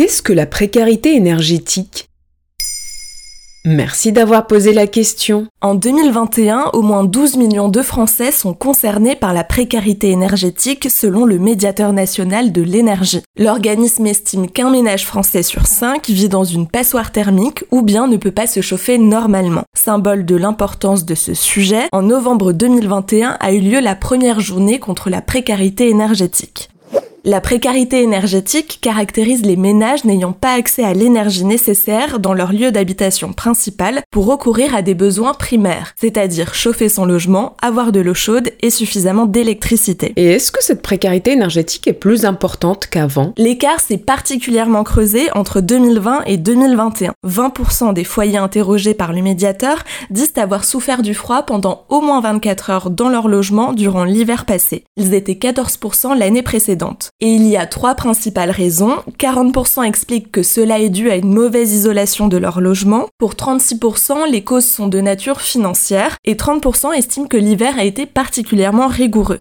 Qu'est-ce que la précarité énergétique? Merci d'avoir posé la question. En 2021, au moins 12 millions de Français sont concernés par la précarité énergétique selon le médiateur national de l'énergie. L'organisme estime qu'un ménage français sur 5 vit dans une passoire thermique ou bien ne peut pas se chauffer normalement. Symbole de l'importance de ce sujet, en novembre 2021 a eu lieu la première journée contre la précarité énergétique. La précarité énergétique caractérise les ménages n'ayant pas accès à l'énergie nécessaire dans leur lieu d'habitation principal pour recourir à des besoins primaires, c'est-à-dire chauffer son logement, avoir de l'eau chaude et suffisamment d'électricité. Et est-ce que cette précarité énergétique est plus importante qu'avant? L'écart s'est particulièrement creusé entre 2020 et 2021. 20% des foyers interrogés par le médiateur disent avoir souffert du froid pendant au moins 24 heures dans leur logement durant l'hiver passé. Ils étaient 14% l'année précédente. Et il y a trois principales raisons. 40% expliquent que cela est dû à une mauvaise isolation de leur logement. Pour 36%, les causes sont de nature financière. Et 30% estiment que l'hiver a été particulièrement rigoureux.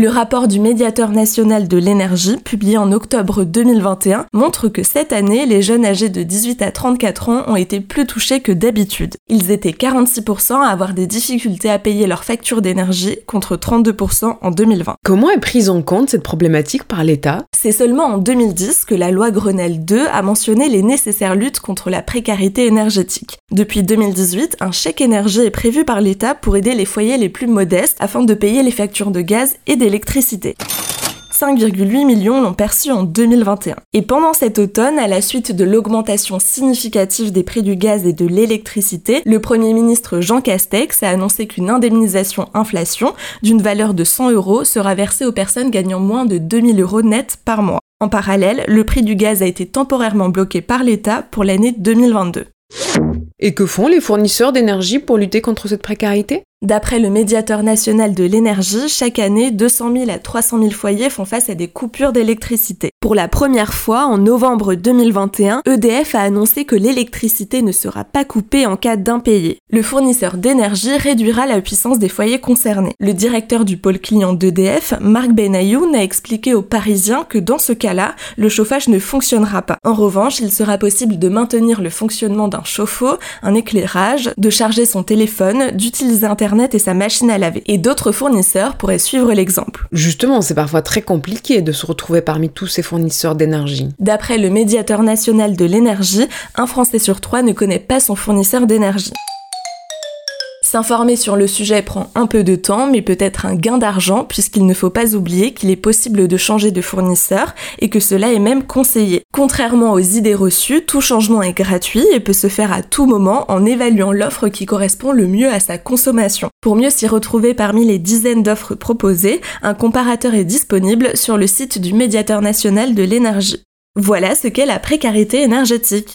Le rapport du médiateur national de l'énergie, publié en octobre 2021, montre que cette année, les jeunes âgés de 18 à 34 ans ont été plus touchés que d'habitude. Ils étaient 46% à avoir des difficultés à payer leurs factures d'énergie contre 32% en 2020. Comment est prise en compte cette problématique par l'État? C'est seulement en 2010 que la loi Grenelle 2 a mentionné les nécessaires luttes contre la précarité énergétique. Depuis 2018, un chèque énergie est prévu par l'État pour aider les foyers les plus modestes afin de payer les factures de gaz et d'électricité. 5,8 millions l'ont perçu en 2021. Et pendant cet automne, à la suite de l'augmentation significative des prix du gaz et de l'électricité, le Premier ministre Jean Castex a annoncé qu'une indemnisation inflation d'une valeur de 100 euros sera versée aux personnes gagnant moins de 2000 euros net par mois. En parallèle, le prix du gaz a été temporairement bloqué par l'État pour l'année 2022. Et que font les fournisseurs d'énergie pour lutter contre cette précarité? D'après le médiateur national de l'énergie, chaque année, 200 000 à 300 000 foyers font face à des coupures d'électricité. Pour la première fois, en novembre 2021, EDF a annoncé que l'électricité ne sera pas coupée en cas d'impayé. Le fournisseur d'énergie réduira la puissance des foyers concernés. Le directeur du pôle client d'EDF, Marc Benayoun, a expliqué aux Parisiens que dans ce cas-là, le chauffage ne fonctionnera pas. En revanche, il sera possible de maintenir le fonctionnement d'un chauffe-eau, un éclairage, de charger son téléphone, d'utiliser Internet et sa machine à laver. Et d'autres fournisseurs pourraient suivre l'exemple. Justement, c'est parfois très compliqué de se retrouver parmi tous ces fournisseurs d'énergie. D'après le médiateur national de l'énergie, un Français sur trois ne connaît pas son fournisseur d'énergie. S'informer sur le sujet prend un peu de temps, mais peut être un gain d'argent, puisqu'il ne faut pas oublier qu'il est possible de changer de fournisseur et que cela est même conseillé. Contrairement aux idées reçues, tout changement est gratuit et peut se faire à tout moment en évaluant l'offre qui correspond le mieux à sa consommation. Pour mieux s'y retrouver parmi les dizaines d'offres proposées, un comparateur est disponible sur le site du médiateur national de l'énergie. Voilà ce qu'est la précarité énergétique.